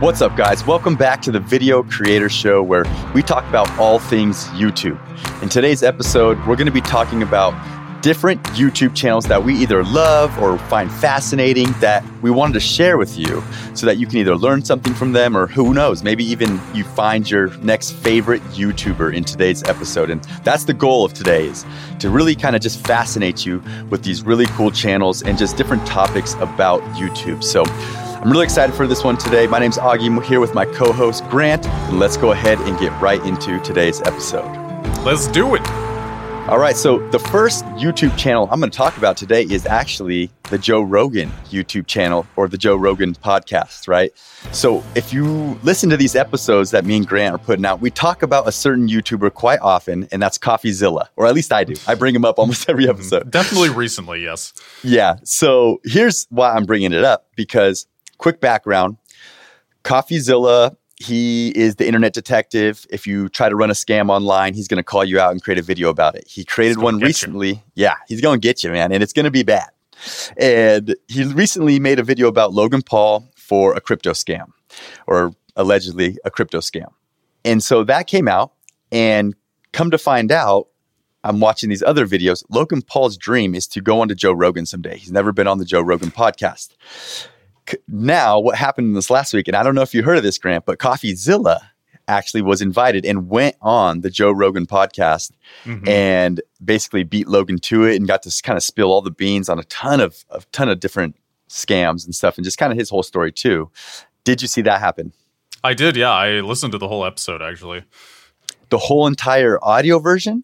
What's up, guys? Welcome back to the Video Creator Show where we talk about all things YouTube. In today's episode, we're going to be talking about different YouTube channels that we either love or find fascinating that we wanted to share with you so that you can either learn something from them or who knows, maybe even you find your next favorite YouTuber in today's episode. And that's the goal of today is to really kind of just fascinate you with these really cool channels and just different topics about YouTube. So I'm really excited for this one today. My name's Augie. I'm here with my co host, Grant. And let's go ahead and get right into today's episode. Let's do it. All right, so the first YouTube channel I'm going to talk about today is actually the Joe Rogan YouTube channel or the Joe Rogan podcast, right? So if you listen to these episodes that me and Grant are putting out, we talk about a certain YouTuber quite often, and that's CoffeeZilla, or at least I do. I bring him up almost every episode. Definitely recently, yes. Yeah. So here's why I'm bringing it up because quick background CoffeeZilla, he is the internet detective. If you try to run a scam online, he's going to call you out and create a video about it. He created one get you. recently. Yeah, he's going to get you, man, and it's going to be bad. And he recently made a video about Logan Paul for a crypto scam or allegedly a crypto scam. And so that came out, and come to find out, I'm watching these other videos. Logan Paul's dream is to go on to Joe Rogan someday. He's never been on the Joe Rogan podcast. Now, what happened in this last week, and I don't know if you heard of this, Grant, but CoffeeZilla actually was invited and went on the Joe Rogan podcast Mhm. and basically beat Logan to it and got to kind of spill all the beans on a ton of a ton of different scams and stuff and just kind of his whole story too. Did you see that happen? I did, yeah. I listened to the whole episode actually. The whole entire audio version?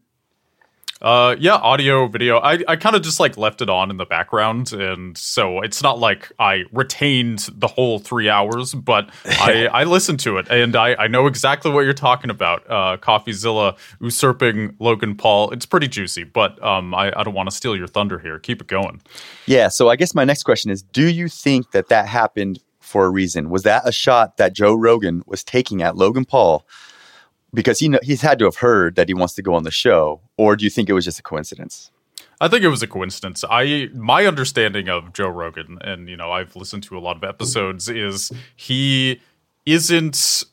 Uh, yeah, audio, video. I, I kind of just like left it on in the background, and so it's not like I retained the whole three hours, but I, I listened to it, and I, I know exactly what you're talking about. Uh, CoffeeZilla usurping Logan Paul. It's pretty juicy, but um, I, I don't want to steal your thunder here. Keep it going. Yeah. So I guess my next question is Do you think that that happened for a reason? Was that a shot that Joe Rogan was taking at Logan Paul because he kn- he's had to have heard that he wants to go on the show? Or do you think it was just a coincidence? I think it was a coincidence. I my understanding of Joe Rogan, and you know, I've listened to a lot of episodes, is he isn't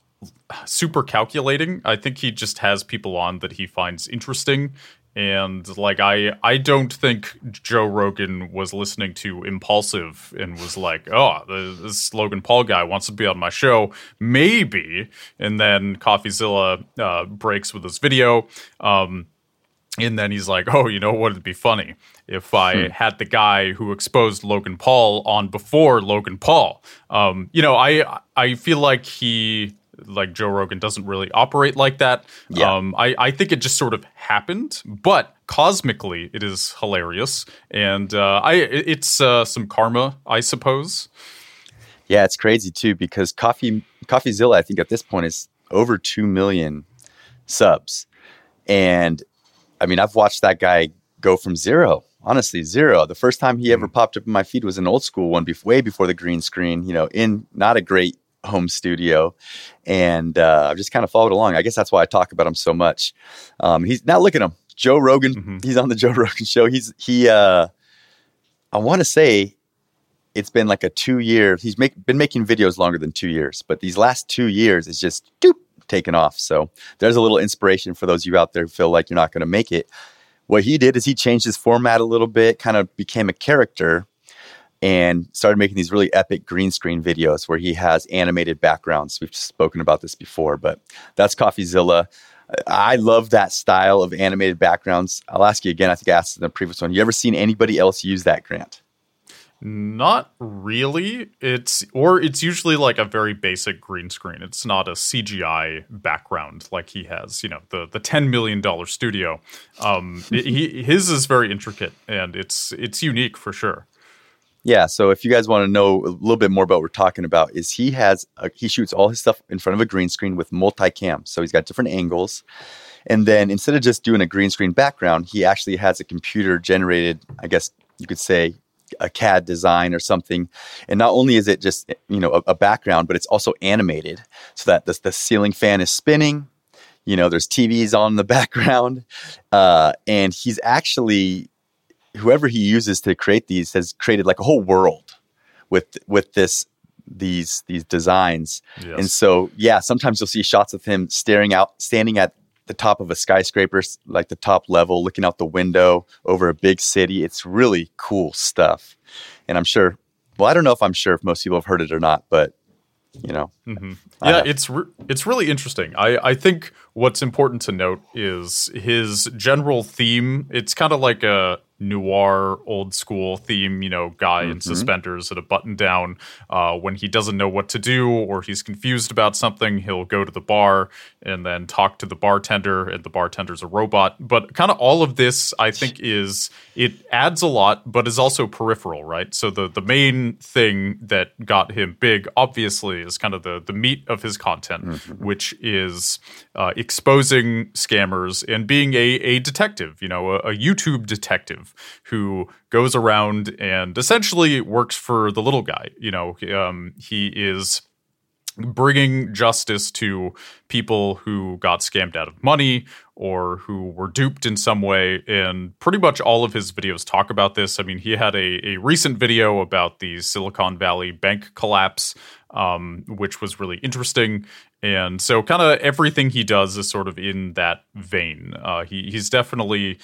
super calculating. I think he just has people on that he finds interesting. And like I I don't think Joe Rogan was listening to Impulsive and was like, "Oh, the- this Logan Paul guy wants to be on my show, maybe." And then CoffeeZilla uh, breaks with this video. Um, and then he's like, "Oh, you know what? It'd be funny if I had the guy who exposed Logan Paul on before Logan Paul." Um, you know, I I feel like he like Joe Rogan doesn't really operate like that. Yeah. Um, I I think it just sort of happened, but cosmically, it is hilarious, and uh, I it's uh, some karma, I suppose. Yeah, it's crazy too because Coffee CoffeeZilla, I think at this point is over two million subs, and I mean I've watched that guy go from zero, honestly zero. The first time he ever popped up in my feed was an old school one, way before the green screen. You know, in not a great home studio, and uh, I've just kind of followed along. I guess that's why I talk about him so much. Um, he's now look at him, Joe Rogan. Mhm. He's on the Joe Rogan show. He's he. Uh, I want to say it's been like a two year. He's make, been making videos longer than two years, but these last two years is just doop, taken off. So there's a little inspiration for those of you out there who feel like you're not going to make it. What he did is he changed his format a little bit, kind of became a character, and started making these really epic green screen videos where he has animated backgrounds. We've spoken about this before, but that's CoffeeZilla. I love that style of animated backgrounds. I'll ask you again. I think I asked in the previous one. You ever seen anybody else use that, Grant? Not really. It's or it's usually like a very basic green screen. It's not a CGI background like he has. You know, the the ten million dollar studio. Um, he his is very intricate and it's it's unique for sure. Yeah. So if you guys want to know a little bit more about what we're talking about, is he has a, he shoots all his stuff in front of a green screen with multicam. So he's got different angles, and then instead of just doing a green screen background, he actually has a computer generated. I guess you could say a CAD design or something. And not only is it just you know a, a background, but it's also animated so that the, the ceiling fan is spinning. You know, there's TVs on the background, uh, and he's actually whoever he uses to create these has created like a whole world with with this these these designs. Yes. And so, yeah, sometimes you'll see shots of him staring out, standing at the top of a skyscraper, like the top level, looking out the window over a big city. It's really cool stuff. And I'm sure, well, I don't know if I'm sure if most people have heard it or not, but you know, mm-hmm. I yeah, it's re- it's really interesting. I I think what's important to note is his general theme. It's kind of like a noir, old school theme. You know, guy in suspenders and a button down. Uh, when he doesn't know what to do or he's confused about something, he'll go to the bar and then talk to the bartender, and the bartender's a robot. But kind of all of this, I think, is it adds a lot, but is also peripheral, right? So the the main thing that got him big, obviously, is kind of the the meat of his content, which is uh, exposing scammers and being a a detective, you know, a, a YouTube detective who goes around and essentially works for the little guy. You know, um, he is bringing justice to people who got scammed out of money or who were duped in some way. And pretty much all of his videos talk about this. I mean, he had a, a recent video about the Silicon Valley bank collapse, um, which was really interesting. And so, kind of everything he does is sort of in that vein. Uh, he, he's definitely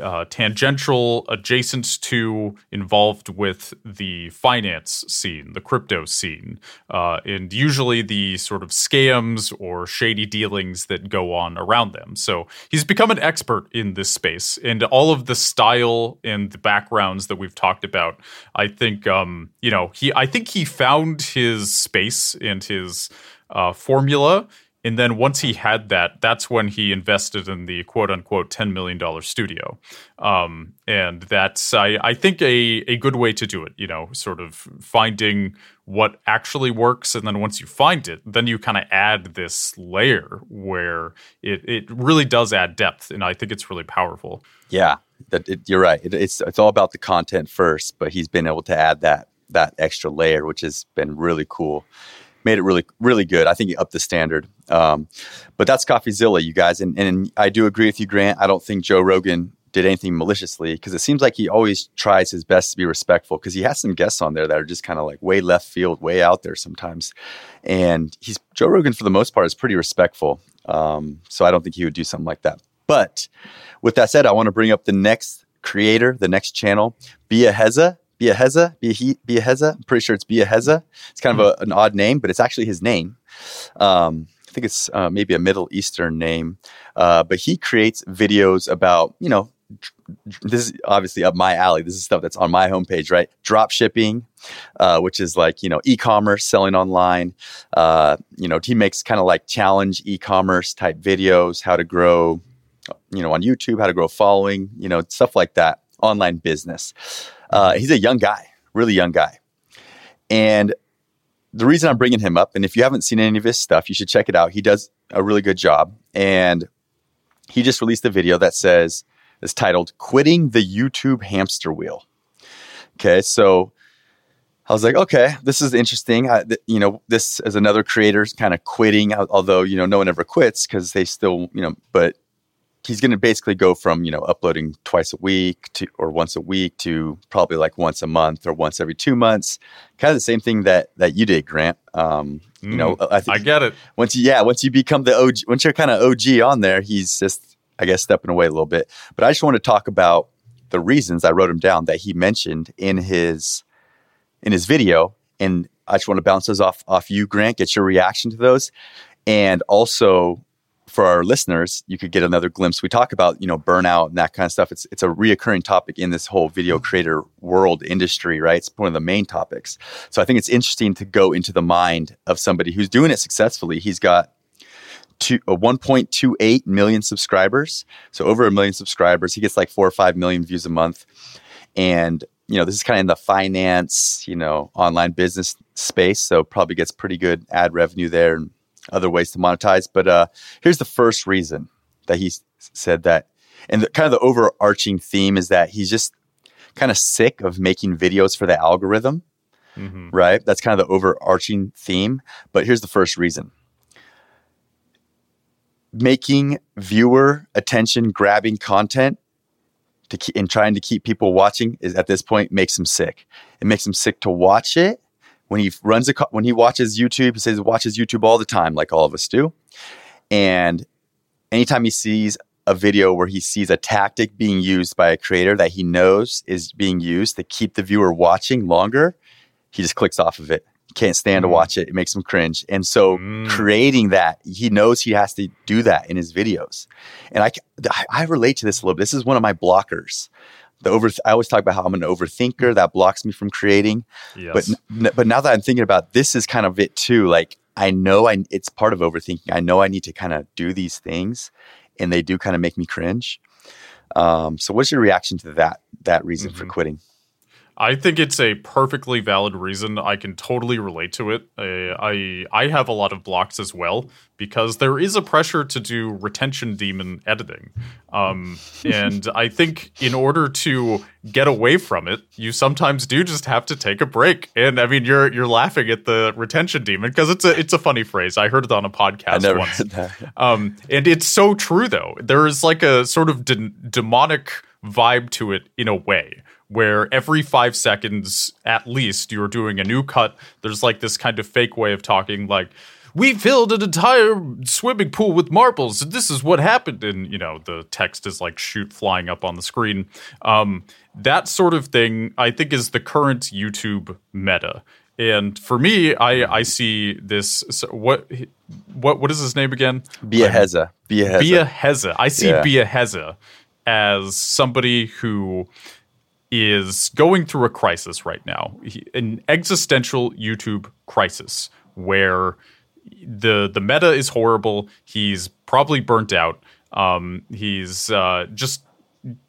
uh, tangential, adjacent to, involved with the finance scene, the crypto scene, uh, and usually the sort of scams or shady dealings that go on around them. So he's become an expert in this space, and all of the style and the backgrounds that we've talked about. I think, um, you know, he, I think he found his space and his uh, formula. And then once he had that, that's when he invested in the quote unquote $10 million studio. Um, and that's, I, I think, a, a good way to do it, you know, sort of finding what actually works. And then once you find it, then you kind of add this layer where it, it really does add depth. And I think it's really powerful. yeah, that it, you're right. It, it's it's all about the content first, but he's been able to add that that extra layer, which has been really cool. Made it really really good. I think he upped the standard. Um, but that's CoffeeZilla, you guys, and and I do agree with you, Grant. I don't think Joe Rogan did anything maliciously because it seems like he always tries his best to be respectful because he has some guests on there that are just kind of like way left field, way out there sometimes. And he's Joe Rogan for the most part is pretty respectful. Um, so I don't think he would do something like that. But with that said, I want to bring up the next creator, the next channel, Biaheza. Biaheza, Bia, Biaheza. I'm pretty sure it's Biaheza. It's kind of a, an odd name, but it's actually his name. Um, I think it's uh, maybe a Middle Eastern name, uh, but he creates videos about you know this is obviously up my alley. This is stuff that's on my homepage, right? Drop shipping, uh, which is like you know e-commerce, selling online. Uh, you know, he makes kind of like challenge e-commerce type videos, how to grow, you know, on YouTube, how to grow following, you know, stuff like that. Online business. Uh, he's a young guy, really young guy, and the reason I'm bringing him up, and if you haven't seen any of his stuff, you should check it out. He does a really good job, and he just released a video that says is titled "Quitting the YouTube Hamster Wheel." Okay, so I was like, okay, this is interesting. I, th- you know, this is another creator's kind of quitting, although you know no one ever quits because they still, you know, but he's going to basically go from you know uploading twice a week to or once a week to probably like once a month or once every two months. Kind of the same thing that that you did, Grant. Um, you know, I think I get it. once you yeah once you become the OG once you're kind of OG on there, he's just I guess stepping away a little bit. But I just want to talk about the reasons I wrote him down that he mentioned in his in his video, and I just want to bounce those off off you, Grant. Get your reaction to those, and also for our listeners, you could get another glimpse. We talk about you know burnout and that kind of stuff. It's it's a reoccurring topic in this whole video creator world industry, right? It's one of the main topics. So I think it's interesting to go into the mind of somebody who's doing it successfully. He's got two, uh, 1.28 million subscribers, so over a million subscribers. He gets like four or five million views a month, and you know this is kind of in the finance, you know, online business space. So probably gets pretty good ad revenue there and other ways to monetize. But uh, here's the first reason that he said that, and the, kind of the overarching theme is that he's just kind of sick of making videos for the algorithm Mhm. right? That's kind of the overarching theme. But here's the first reason making viewer attention grabbing content to keep, and trying to keep people watching is at this point makes them sick. It makes them sick to watch it, when he runs a co- when he watches YouTube, he says he watches YouTube all the time, like all of us do. And anytime he sees a video where he sees a tactic being used by a creator that he knows is being used to keep the viewer watching longer, he just clicks off of it. He can't stand to Mm. watch it. It makes him cringe. And so Mm. creating that, he knows he has to do that in his videos. And I I relate to this a little bit. This is one of my blockers. The over, I always talk about how I'm an overthinker that blocks me from creating. Yes. But but now that I'm thinking about this is kind of it too. Like I know I it's part of overthinking. I know I need to kind of do these things, and they do kind of make me cringe. Um, so what's your reaction to that that reason for Mhm. quitting? I think it's a perfectly valid reason. I can totally relate to it. Uh, I I have a lot of blocks as well because there is a pressure to do retention demon editing, um, and I think in order to get away from it, you sometimes do just have to take a break. And I mean, you're you're laughing at the retention demon because it's a it's a funny phrase. I heard it on a podcast I never once. heard that. Um, and it's so true, though. There is like a sort of de- demonic vibe to it in a way, where every five seconds at least you're doing a new cut. There's like this kind of fake way of talking, like, we filled an entire swimming pool with marbles, this is what happened. And, you know, the text is like shoot flying up on the screen. Um, that sort of thing, I think, is the current YouTube meta. And for me, I, I see this. So what what what is his name again? Biaheza. Bia Heza. I see Yeah. As somebody who is going through a crisis right now, an existential YouTube crisis where the the meta is horrible. He's probably burnt out. Um, he's uh, just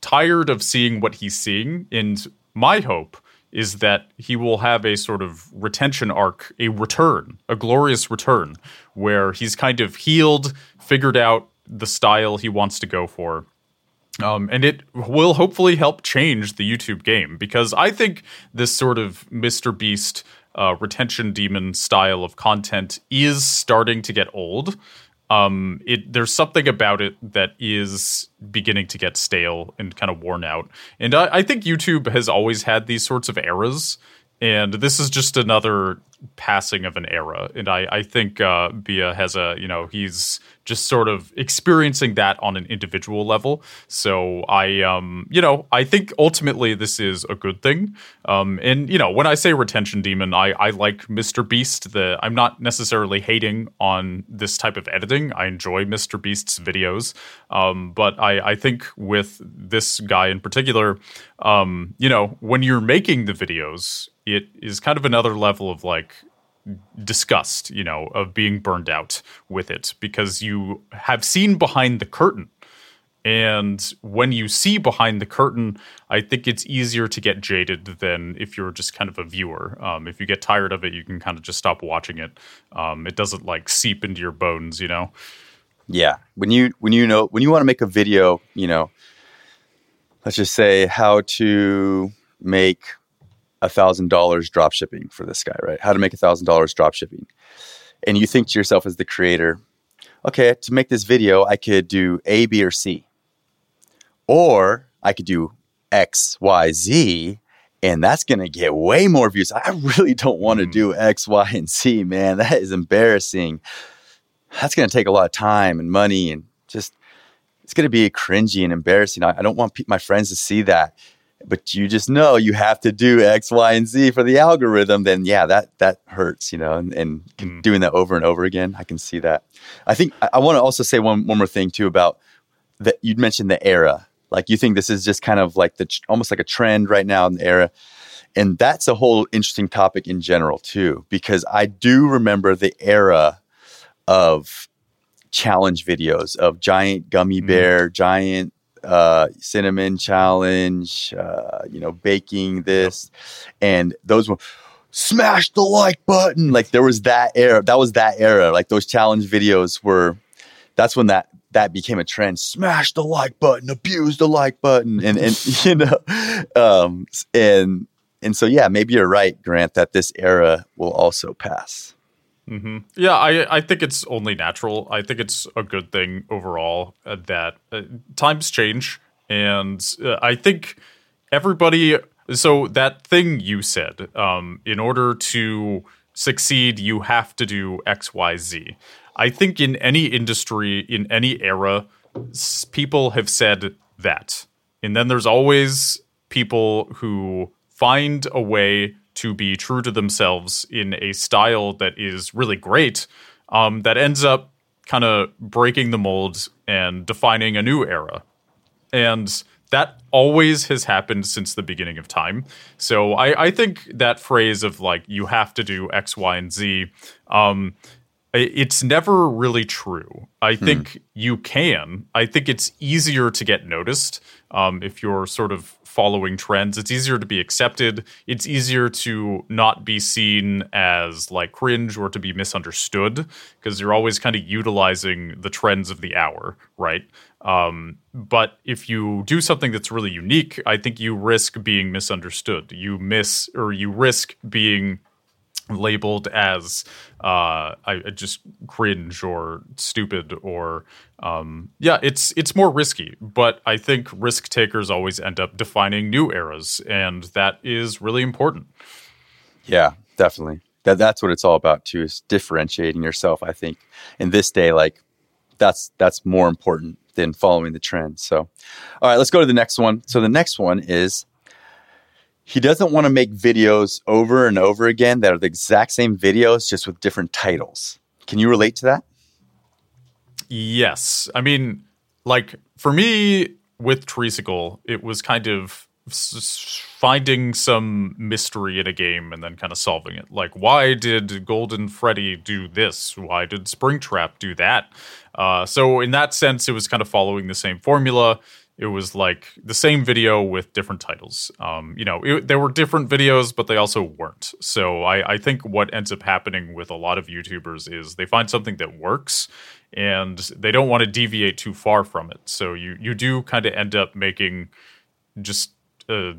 tired of seeing what he's seeing, and my hope is that he will have a sort of retention arc, a return, a glorious return, where he's kind of healed, figured out the style he wants to go for. Um, and it will hopefully help change the YouTube game because I think this sort of Mr. Beast uh, retention demon style of content is starting to get old. Um, it there's something about it that is beginning to get stale and kind of worn out. And I, I think YouTube has always had these sorts of eras, and this is just another passing of an era. And I, I think uh, Biaheza, you know, he's just sort of experiencing that on an individual level. So I, um, you know, I think ultimately this is a good thing. Um, and you know, when I say retention demon, I, I like Mr. Beast. The I'm not necessarily hating on this type of editing. I enjoy Mr. Beast's videos, um, but I, I think with this guy in particular, um, you know, when you're making the videos, it is kind of another level of like disgust, you know, of being burned out with it because you have seen behind the curtain. And when you see behind the curtain, I think it's easier to get jaded than if you're just kind of a viewer. Um, if you get tired of it, you can kind of just stop watching it. Um, it doesn't like seep into your bones, you know? Yeah. When you when you know when you want to make a video, you know, let's just say how to make a thousand dollars drop shipping for this guy, right? How to make a thousand dollars drop shipping. And you think to yourself as the creator, okay, to make this video, I could do A, B, or C. Or I could do X, Y, Z, and that's gonna get way more views. I really don't want to Mm. do X, Y, and Z, man. That is embarrassing that's going to take a lot of time and money and just it's going to be cringy and embarrassing. I, I don't want pe- my friends to see that, but you just know you have to do X, Y, and Z for the algorithm. Then yeah, that that hurts, you know. And, and Mm. doing that over and over again, I can see that. I think I, I want to also say one one more thing too about that. You mentioned the era. Like you think this is just kind of like the almost like a trend right now in the era. And that's a whole interesting topic in general too, because I do remember the era of challenge videos of giant gummy Mm. bear, giant uh, cinnamon challenge, uh, you know, baking this, and those were smash the like button. Like there was that era. That was that era. Like those challenge videos were. That's when that that became a trend. Smash the like button, abuse the like button, and and you know, um, and and so yeah, maybe you're right, Grant, that this era will also pass. Hmm Yeah, I I think it's only natural. I think it's a good thing overall uh, that uh, times change, and uh, I think everybody So that thing you said, um, in order to succeed, you have to do X, Y, Z. I think in any industry, in any era, s- people have said that. And then there's always people who find a way to be true to themselves in a style that is really great, um, that ends up kind of breaking the mold and defining a new era. And that always has happened since the beginning of time. So I, I think that phrase of like, you have to do X, Y, and Z, um, it's never really true. I think you can. I think it's easier to get noticed um, if you're sort of following trends. It's easier to be accepted. It's easier to not be seen as like cringe or to be misunderstood because you're always kind of utilizing the trends of the hour, right? Um, but if you do something that's really unique, I think you risk being misunderstood. You miss or you risk being labeled as uh, I, I just cringe or stupid or um, yeah, it's it's more risky. But I think risk takers always end up defining new eras, and that is really important. Yeah, definitely. That that's what it's all about too is differentiating yourself. I think in this day, like that's that's more important than following the trend. So, all right, let's go to the next one. So the next one is he doesn't want to make videos over and over again that are the exact same videos just with different titles. Can you relate to that? Yes. I mean, like for me with Treesicle, it was kind of finding some mystery in a game and then kind of solving it. Like, why did Golden Freddy do this? Why did Springtrap do that? Uh, so, in that sense, it was kind of following the same formula. It was like the same video with different titles. Um, you know, it, there were different videos, but they also weren't. So I, I think what ends up happening with a lot of YouTubers is they find something that works, and they don't want to deviate too far from it. So you you do kind of end up making just uh,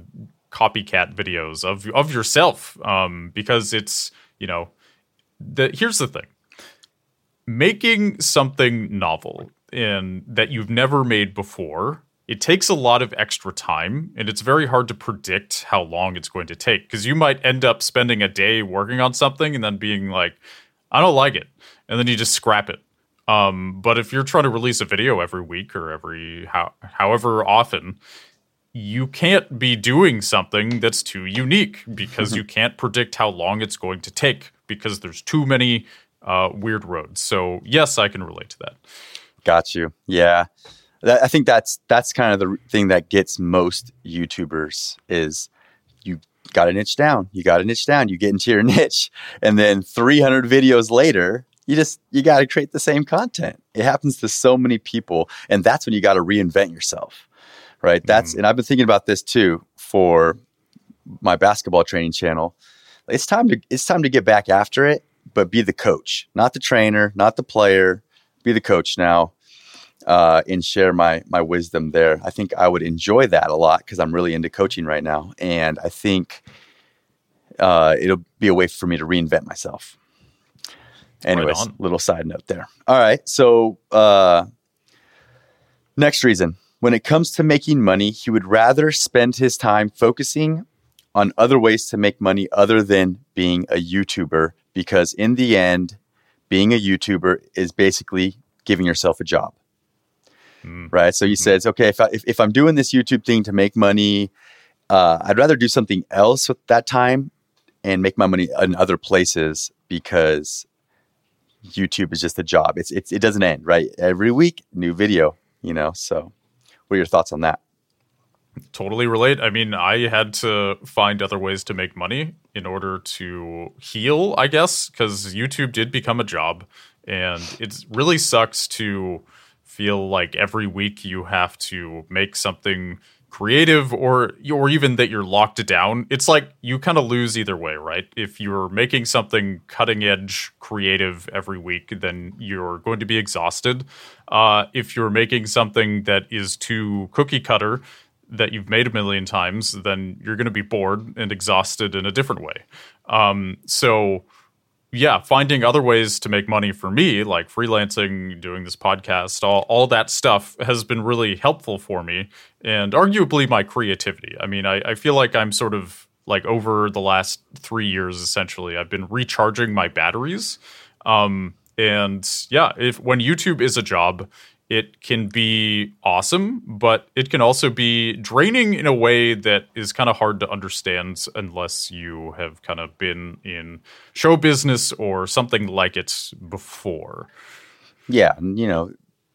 copycat videos of of yourself um, because it's you know the here's the thing making something novel and that you've never made before it takes a lot of extra time and it's very hard to predict how long it's going to take because you might end up spending a day working on something and then being like i don't like it and then you just scrap it um, but if you're trying to release a video every week or every how, however often you can't be doing something that's too unique because you can't predict how long it's going to take because there's too many uh, weird roads. So yes, I can relate to that. Got you. Yeah. That, I think that's that's kind of the thing that gets most YouTubers is you got to niche down. You got to niche down. You get into your niche, and then 300 videos later, you just you got to create the same content. It happens to so many people, and that's when you got to reinvent yourself, right? That's mm-hmm. and I've been thinking about this too for my basketball training channel. It's time to it's time to get back after it, but be the coach, not the trainer, not the player. Be the coach now uh, and share my my wisdom there. I think I would enjoy that a lot because I'm really into coaching right now, and I think uh, it'll be a way for me to reinvent myself. Anyways, on. little side note there. All right, so uh, next reason: when it comes to making money, he would rather spend his time focusing on other ways to make money other than being a YouTuber, because in the end, being a YouTuber is basically giving yourself a job right? So he says, okay, if, I, if if I'm doing this YouTube thing to make money, uh, I'd rather do something else with that time and make my money in other places because YouTube is just a job. It's, it's it doesn't end, right? Every week, new video, you know. So, what are your thoughts on that? Totally relate. I mean, I had to find other ways to make money in order to heal, I guess, because YouTube did become a job. And it really sucks to feel like every week you have to make something creative or or even that you're locked down. It's like you kind of lose either way, right? If you're making something cutting edge creative every week, then you're going to be exhausted. Uh, if you're making something that is too cookie cutter, that you've made a million times, then you're going to be bored and exhausted in a different way. Um, so yeah, finding other ways to make money for me, like freelancing, doing this podcast, all, all that stuff has been really helpful for me and arguably my creativity. I mean, I, I feel like I'm sort of like over the last three years, essentially, I've been recharging my batteries. Um, and yeah, if when YouTube is a job, it can be awesome, but it can also be draining in a way that is kind of hard to understand unless you have kind of been in show business or something like it before. Yeah, you know,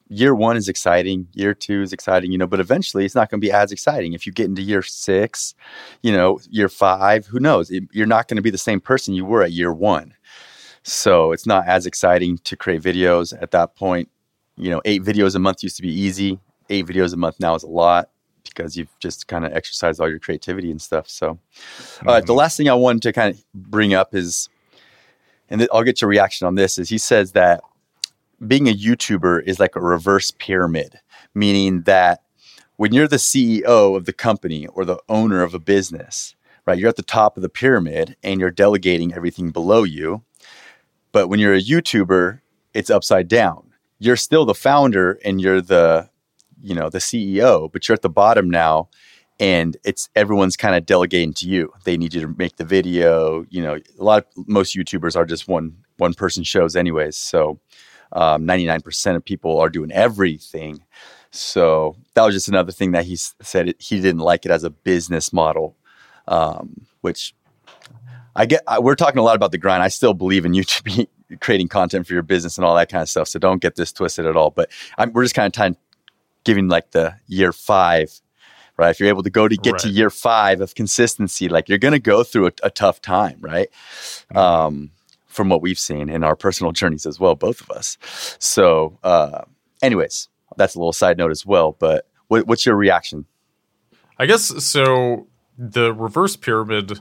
year one is exciting, year two is exciting, you know, but eventually it's not going to be as exciting. If you get into year six, you know, year five, who knows? You're not going to be the same person you were at year one. So it's not as exciting to create videos at that point you know, eight videos a month used to be easy. Eight videos a month now is a lot because you've just kind of exercised all your creativity and stuff. So, mm-hmm. uh, the last thing I wanted to kind of bring up is, and th- I'll get your reaction on this, is he says that being a YouTuber is like a reverse pyramid, meaning that when you're the CEO of the company or the owner of a business, right, you're at the top of the pyramid and you're delegating everything below you. But when you're a YouTuber, it's upside down you're still the founder and you're the you know the CEO, but you're at the bottom now and it's everyone's kind of delegating to you. They need you to make the video. You know, a lot of most YouTubers are just one one person shows anyways. So nine percent of people are doing everything. So that was just another thing that he said it, he didn't like it as a business model, um, which I get. I, we're talking a lot about the grind. I still believe in YouTube creating content for your business and all that kind of stuff. So don't get this twisted at all. But I'm, we're just kind of time giving like the year five, right? If you're able to go to get right. to year five of consistency, like you're going to go through a, a, tough time, right? Mm-hmm. Um, from what we've seen in our personal journeys as well, both of us. So, uh, anyways, that's a little side note as well. But what, what's your reaction? I guess so. The reverse pyramid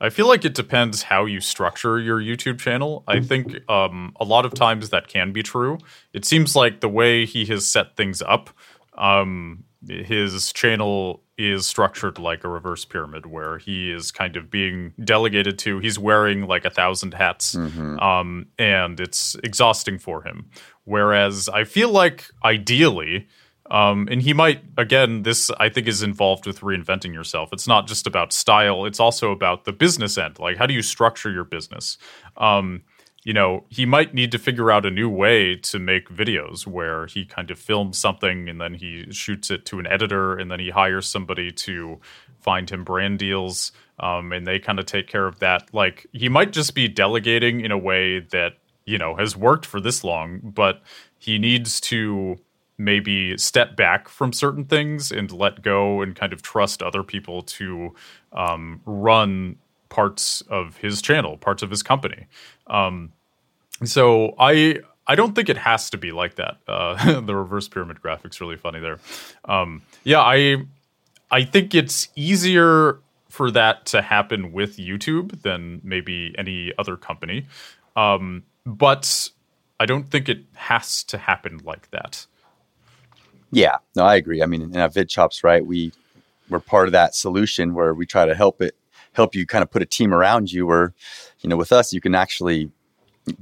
I feel like it depends how you structure your YouTube channel. I think um, a lot of times that can be true. It seems like the way he has set things up, um, his channel is structured like a reverse pyramid where he is kind of being delegated to. He's wearing like a thousand hats, mm-hmm. um, and it's exhausting for him. Whereas I feel like ideally, um, and he might, again, this I think is involved with reinventing yourself. It's not just about style, it's also about the business end. Like, how do you structure your business? Um, you know, he might need to figure out a new way to make videos where he kind of films something and then he shoots it to an editor and then he hires somebody to find him brand deals um, and they kind of take care of that. Like, he might just be delegating in a way that, you know, has worked for this long, but he needs to maybe step back from certain things and let go and kind of trust other people to um, run parts of his channel, parts of his company. Um, so I I don't think it has to be like that. Uh, the reverse pyramid graphics really funny there. Um, yeah, I I think it's easier for that to happen with YouTube than maybe any other company. Um, but I don't think it has to happen like that. Yeah, no, I agree. I mean, in our VidChops, right, we we're part of that solution where we try to help it help you kind of put a team around you where, you know, with us you can actually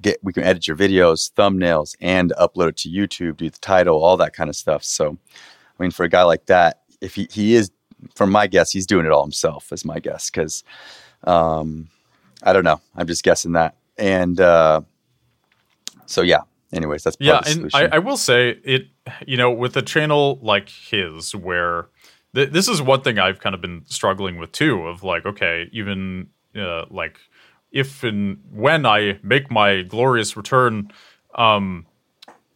get we can edit your videos, thumbnails, and upload it to YouTube, do the title, all that kind of stuff. So, I mean, for a guy like that, if he, he is, from my guess, he's doing it all himself, is my guess, because um, I don't know, I'm just guessing that, and uh, so yeah, anyways, that's yeah. and I, I, will say it. You know, with a channel like his, where th- this is one thing I've kind of been struggling with too. Of like, okay, even uh, like if and when I make my glorious return, um,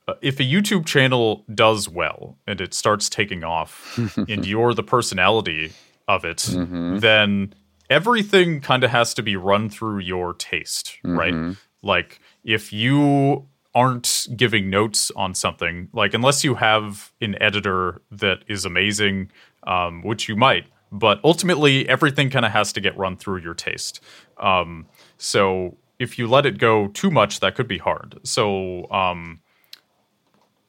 uh, if a YouTube channel does well and it starts taking off, and you're the personality of it, mm-hmm. then everything kind of has to be run through your taste, mm-hmm. right? Like if you aren't giving notes on something, like unless you have an editor that is amazing, um, which you might, but ultimately everything kind of has to get run through your taste. Um, so if you let it go too much, that could be hard. So um,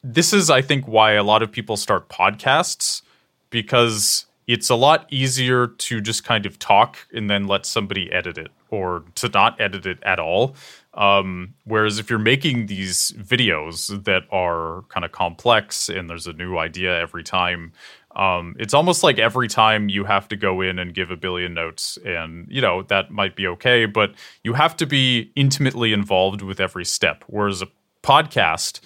this is, I think, why a lot of people start podcasts because it's a lot easier to just kind of talk and then let somebody edit it or to not edit it at all Um, whereas if you're making these videos that are kind of complex and there's a new idea every time, um, it's almost like every time you have to go in and give a billion notes, and you know that might be okay, but you have to be intimately involved with every step. Whereas a podcast,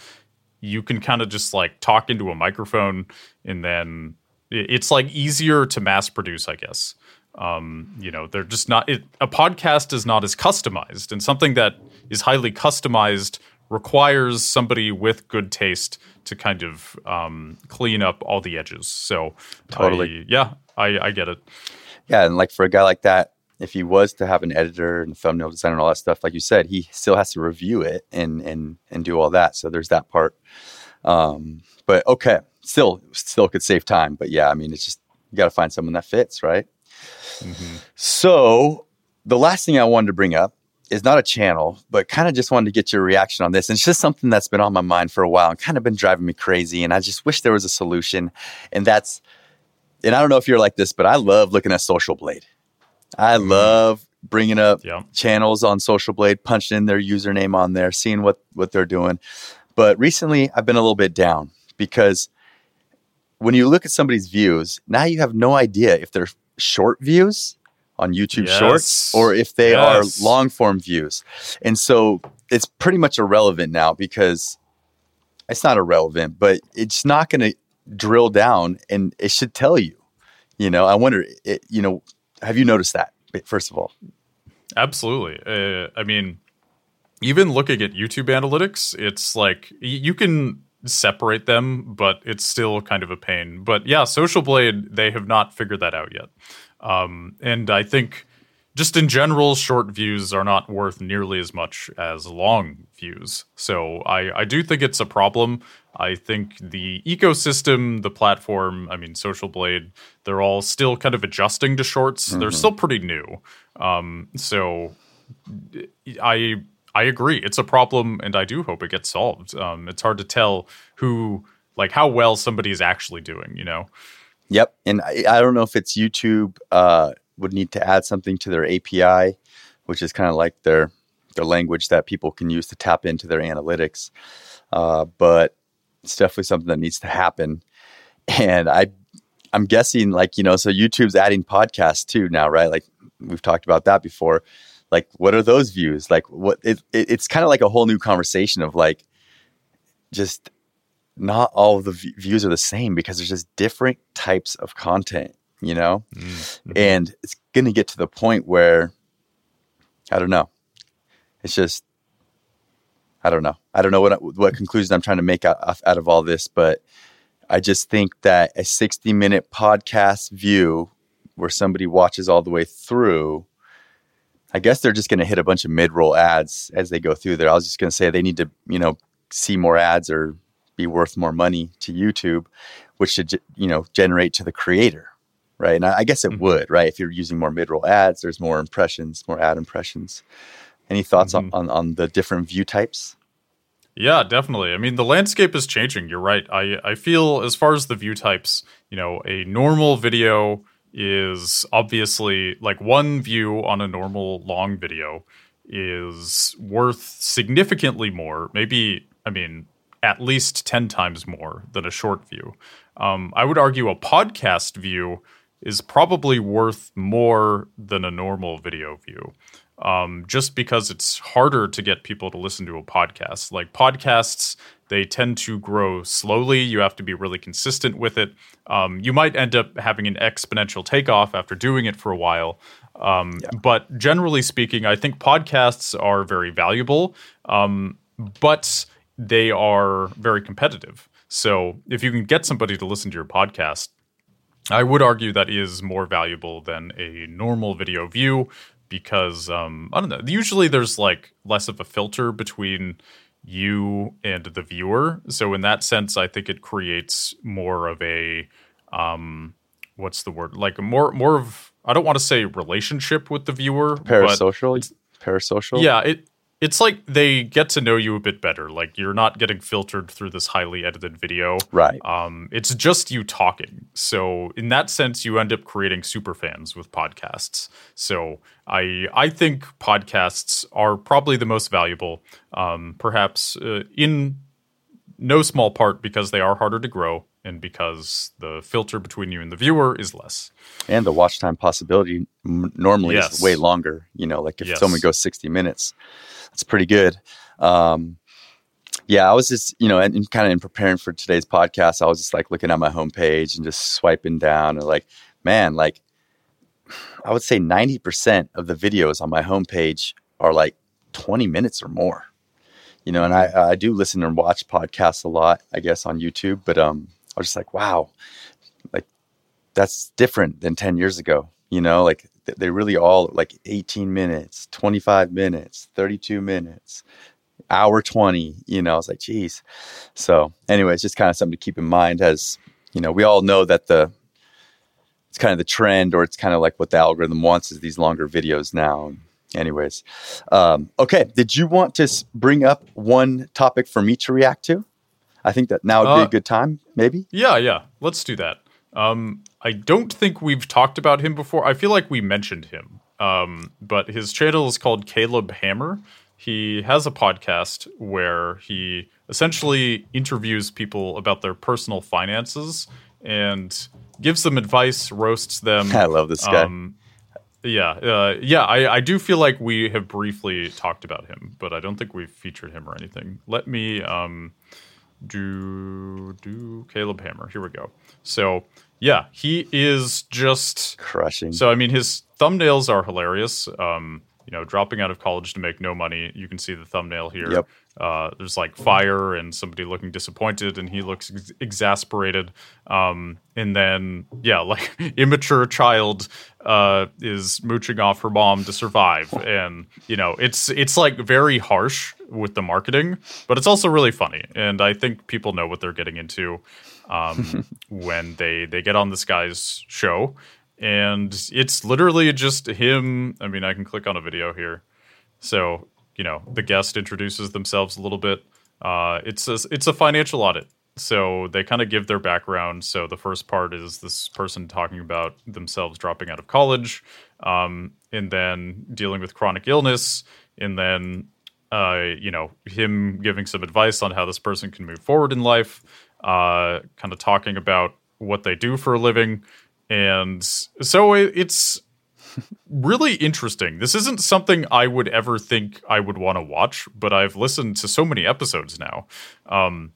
you can kind of just like talk into a microphone, and then it's like easier to mass produce, I guess. Um, you know, they're just not. It, a podcast is not as customized, and something that is highly customized requires somebody with good taste to kind of um, clean up all the edges. So totally, I, yeah, I, I get it. Yeah, and like for a guy like that, if he was to have an editor and thumbnail designer and all that stuff, like you said, he still has to review it and and and do all that. So there's that part. Um, but okay, still still could save time. But yeah, I mean, it's just you got to find someone that fits, right? Mm-hmm. So the last thing I wanted to bring up is not a channel, but kind of just wanted to get your reaction on this. And it's just something that's been on my mind for a while and kind of been driving me crazy. And I just wish there was a solution. And that's, and I don't know if you're like this, but I love looking at Social Blade. I mm-hmm. love bringing up yeah. channels on Social Blade, punching in their username on there, seeing what what they're doing. But recently, I've been a little bit down because when you look at somebody's views, now you have no idea if they're short views on YouTube yes. Shorts or if they yes. are long form views. And so it's pretty much irrelevant now because it's not irrelevant, but it's not going to drill down and it should tell you. You know, I wonder, it, you know, have you noticed that, first of all? Absolutely. Uh, I mean, even looking at YouTube analytics, it's like you can separate them, but it's still kind of a pain. But yeah, Social Blade, they have not figured that out yet. Um, and I think just in general, short views are not worth nearly as much as long views. So I, I do think it's a problem. I think the ecosystem, the platform, I mean, Social Blade, they're all still kind of adjusting to shorts. Mm-hmm. They're still pretty new. Um, so I I agree. It's a problem, and I do hope it gets solved. Um, it's hard to tell who, like, how well somebody is actually doing, you know? Yep. And I, I don't know if it's YouTube uh, would need to add something to their API, which is kind of like their their language that people can use to tap into their analytics. Uh, but it's definitely something that needs to happen. And I I'm guessing like, you know, so YouTube's adding podcasts too now, right? Like we've talked about that before. Like what are those views? Like what it, it it's kind of like a whole new conversation of like just not all of the v- views are the same because there's just different types of content, you know? Mm-hmm. And it's going to get to the point where I don't know. It's just I don't know. I don't know what what conclusion I'm trying to make out, out of all this, but I just think that a 60 minute podcast view where somebody watches all the way through, I guess they're just going to hit a bunch of mid roll ads as they go through there. I was just going to say they need to, you know, see more ads or be worth more money to YouTube, which should you know generate to the creator, right? And I, I guess it mm-hmm. would, right? If you're using more mid-roll ads, there's more impressions, more ad impressions. Any thoughts mm-hmm. on, on on the different view types? Yeah, definitely. I mean, the landscape is changing. You're right. I I feel as far as the view types, you know, a normal video is obviously like one view on a normal long video is worth significantly more. Maybe I mean, at least 10 times more than a short view. Um, I would argue a podcast view is probably worth more than a normal video view. Um, just because it's harder to get people to listen to a podcast. Like podcasts, they tend to grow slowly. You have to be really consistent with it. Um, you might end up having an exponential takeoff after doing it for a while. Um, yeah. But generally speaking, I think podcasts are very valuable. Um, but they are very competitive. So if you can get somebody to listen to your podcast, I would argue that is more valuable than a normal video view because um, I don't know. Usually there's like less of a filter between you and the viewer. So in that sense, I think it creates more of a um, what's the word? Like more more of I don't want to say relationship with the viewer. Parasocial. Parasocial. Yeah, it it's like they get to know you a bit better. Like you're not getting filtered through this highly edited video. Right. Um, it's just you talking. So in that sense, you end up creating super fans with podcasts. So I I think podcasts are probably the most valuable. Um, perhaps uh, in no small part because they are harder to grow and because the filter between you and the viewer is less. And the watch time possibility m- normally Yes. is way longer. You know, like if Yes. someone goes 60 minutes, that's pretty good. Um, yeah, I was just, you know, and, and kind of in preparing for today's podcast, I was just like looking at my homepage and just swiping down and like, man, like I would say 90% of the videos on my homepage are like 20 minutes or more. You know, and I, I do listen and watch podcasts a lot, I guess, on YouTube, but um, I was just like, wow, like that's different than 10 years ago. You know, like th- they really all like 18 minutes, 25 minutes, 32 minutes, hour 20. You know, I was like, geez. So, anyway, it's just kind of something to keep in mind as, you know, we all know that the, it's kind of the trend or it's kind of like what the algorithm wants is these longer videos now. Anyways, um, okay. Did you want to bring up one topic for me to react to? I think that now would be Uh, a good time, maybe. Yeah, yeah. Let's do that. Um, I don't think we've talked about him before. I feel like we mentioned him. Um, but his channel is called Caleb Hammer. He has a podcast where he essentially interviews people about their personal finances and gives them advice, roasts them. I love this guy. Um, yeah, uh, yeah. I, I do feel like we have briefly talked about him, but I don't think we've featured him or anything. Let me um, do do Caleb Hammer. Here we go. So yeah, he is just Crushing. so I mean, his thumbnails are hilarious. Um, you know, dropping out of college to make no money. You can see the thumbnail here. Yep. Uh, there's like fire and somebody looking disappointed, and he looks ex- exasperated. Um, and then yeah, like immature child uh, is mooching off her mom to survive, and you know, it's it's like very harsh with the marketing, but it's also really funny, and I think people know what they're getting into um, when they they get on this guy's show and it's literally just him. I mean, I can click on a video here. So, you know, the guest introduces themselves a little bit. Uh, it's a, it's a financial audit. So they kind of give their background. So the first part is this person talking about themselves dropping out of college, um, and then dealing with chronic illness, and then uh, you know him giving some advice on how this person can move forward in life. Uh, kind of talking about what they do for a living, and so it, it's really interesting. This isn't something I would ever think I would want to watch, but I've listened to so many episodes now. Um,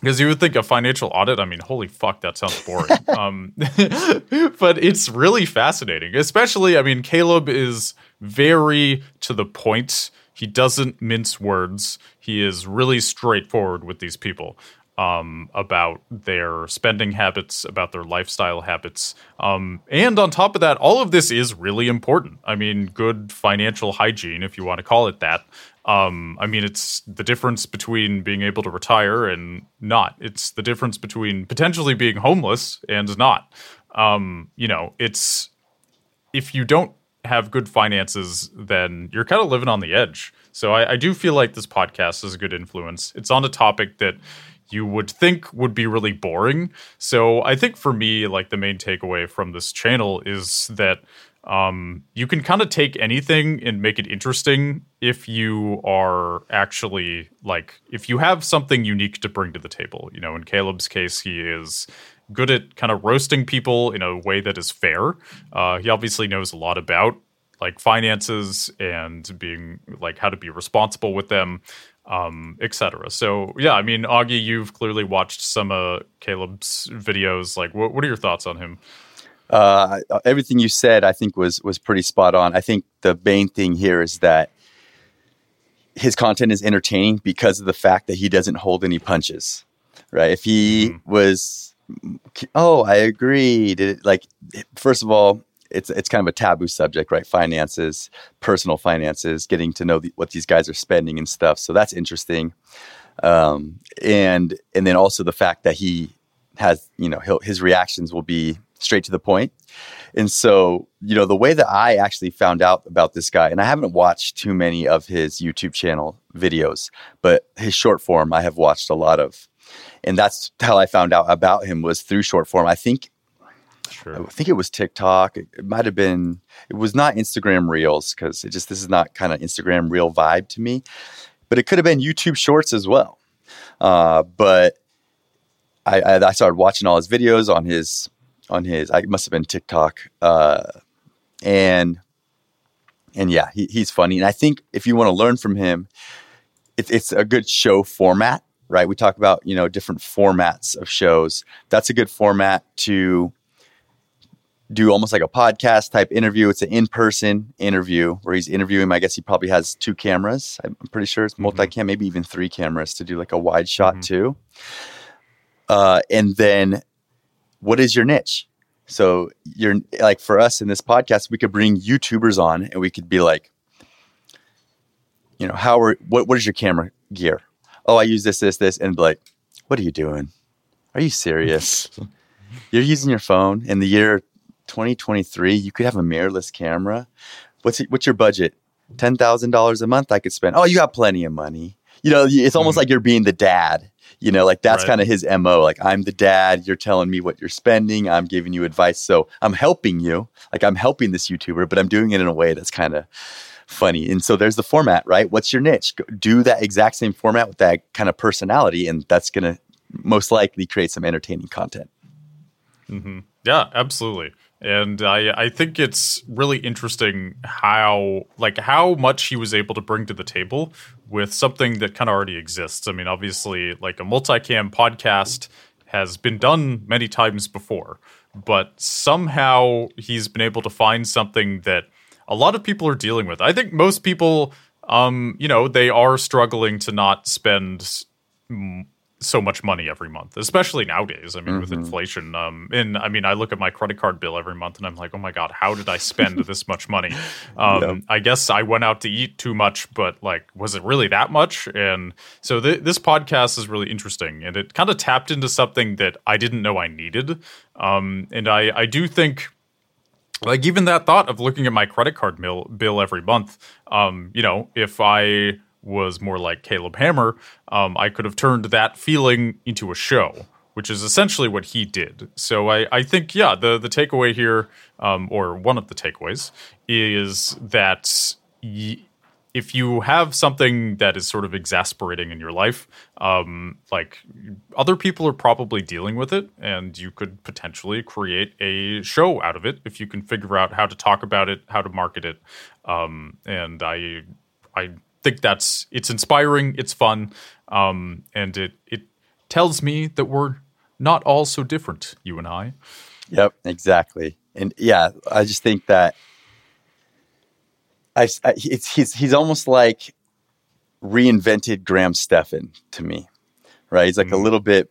because you would think a financial audit, I mean, holy fuck, that sounds boring. um, but it's really fascinating. Especially, I mean, Caleb is very to the point. He doesn't mince words. He is really straightforward with these people um, about their spending habits, about their lifestyle habits. Um, and on top of that, all of this is really important. I mean, good financial hygiene, if you want to call it that. Um, I mean, it's the difference between being able to retire and not. It's the difference between potentially being homeless and not. Um, you know, it's if you don't have good finances, then you're kind of living on the edge. So I, I do feel like this podcast is a good influence. It's on a topic that you would think would be really boring. So I think for me, like the main takeaway from this channel is that um, you can kind of take anything and make it interesting if you are actually like if you have something unique to bring to the table. You know, in Caleb's case, he is good at kind of roasting people in a way that is fair. Uh, he obviously knows a lot about like finances and being like how to be responsible with them, um, etc. So yeah, I mean, Augie, you've clearly watched some of Caleb's videos. Like, what what are your thoughts on him? Uh, everything you said, I think, was was pretty spot on. I think the main thing here is that his content is entertaining because of the fact that he doesn't hold any punches. Right? If he was, oh, I agree. Did it, like, first of all, it's it's kind of a taboo subject, right? Finances, personal finances, getting to know the, what these guys are spending and stuff. So that's interesting. Um, and and then also the fact that he has, you know, his reactions will be straight to the point. And so, you know, the way that I actually found out about this guy, and I haven't watched too many of his YouTube channel videos, but his short form I have watched a lot of. And that's how I found out about him was through short form. I think Sure. I think it was TikTok. It, might have been. It was not Instagram Reels because it just this is not kind of Instagram Reel vibe to me. But it could have been YouTube Shorts as well. Uh, but I, I, I started watching all his videos on his on his. I must have been TikTok. Uh, and and yeah, he, he's funny. And I think if you want to learn from him, it, it's a good show format, right? We talk about you know different formats of shows. That's a good format to do almost like a podcast type interview. It's an in person interview where he's interviewing. I guess he probably has two cameras. I'm pretty sure it's multi cam, mm-hmm. maybe even three cameras to do like a wide shot mm-hmm. too. Uh, and then what is your niche? So you're like for us in this podcast, we could bring YouTubers on and we could be like, you know, how are what what is your camera gear? Oh, I use this, this, this, and be like, what are you doing? Are you serious? You're using your phone in the year 2023, you could have a mirrorless camera. What's what's your budget? Ten thousand dollars a month I could spend. Oh, you got plenty of money. You know, it's almost mm like you're being the dad. You know, like that's right. kind of his mo. Like I'm the dad. You're telling me what you're spending. I'm giving you advice. So I'm helping you. Like I'm helping this YouTuber, but I'm doing it in a way that's kind of funny. And so there's the format, right? What's your niche? Do that exact same format with that kind of personality, and that's going to most likely create some entertaining content. Mm-hmm. Yeah, absolutely and I I think it's really interesting how like how much he was able to bring to the table with something that kind of already exists. I mean, obviously, like a multicam podcast has been done many times before, but somehow he's been able to find something that a lot of people are dealing with. I think most people, um, you know, they are struggling to not spend so much money every month, especially nowadays. I mean, mm-hmm. with inflation. Um, and I mean, I look at my credit card bill every month, and I'm like, oh my god, how did I spend this much money? Um, yep. I guess I went out to eat too much, but like, was it really that much? And so th- this podcast is really interesting, and it kind of tapped into something that I didn't know I needed. Um, and I, I do think like even that thought of looking at my credit card bill bill every month um you know if i was more like Caleb Hammer, um, I could have turned that feeling into a show, which is essentially what he did. So I, I think, yeah, the the takeaway here, um, or one of the takeaways, is that y- if you have something that is sort of exasperating in your life, um, like other people are probably dealing with it, and you could potentially create a show out of it if you can figure out how to talk about it, how to market it. Um, and I, I think that's it's inspiring, it's fun, um, and it it tells me that we're not all so different, you and I. Yep, exactly. And yeah, I just think that I, I it's he's he's almost like reinvented Graham Stephan to me, right? He's like mm. a little bit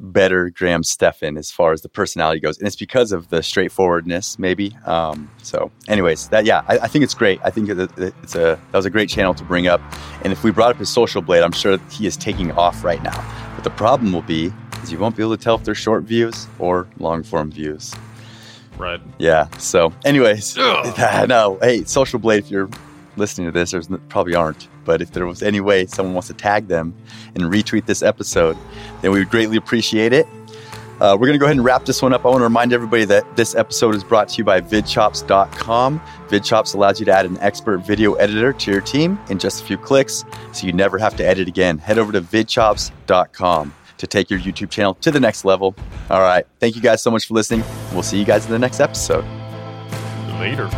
better Graham Stephan as far as the personality goes, and it's because of the straightforwardness, maybe. Um, so, anyways, that yeah, I, I, think it's great. I think it's a that was a great channel to bring up, and if we brought up his social blade, I'm sure he is taking off right now. But the problem will be is you won't be able to tell if they're short views or long form views. Right. Yeah. So, anyways, no. Hey, social blade, if you're listening to this, there's probably aren't. But if there was any way someone wants to tag them and retweet this episode, then we would greatly appreciate it. Uh, we're going to go ahead and wrap this one up. I want to remind everybody that this episode is brought to you by vidchops.com. VidChops allows you to add an expert video editor to your team in just a few clicks, so you never have to edit again. Head over to vidchops.com to take your YouTube channel to the next level. All right. Thank you guys so much for listening. We'll see you guys in the next episode. Later.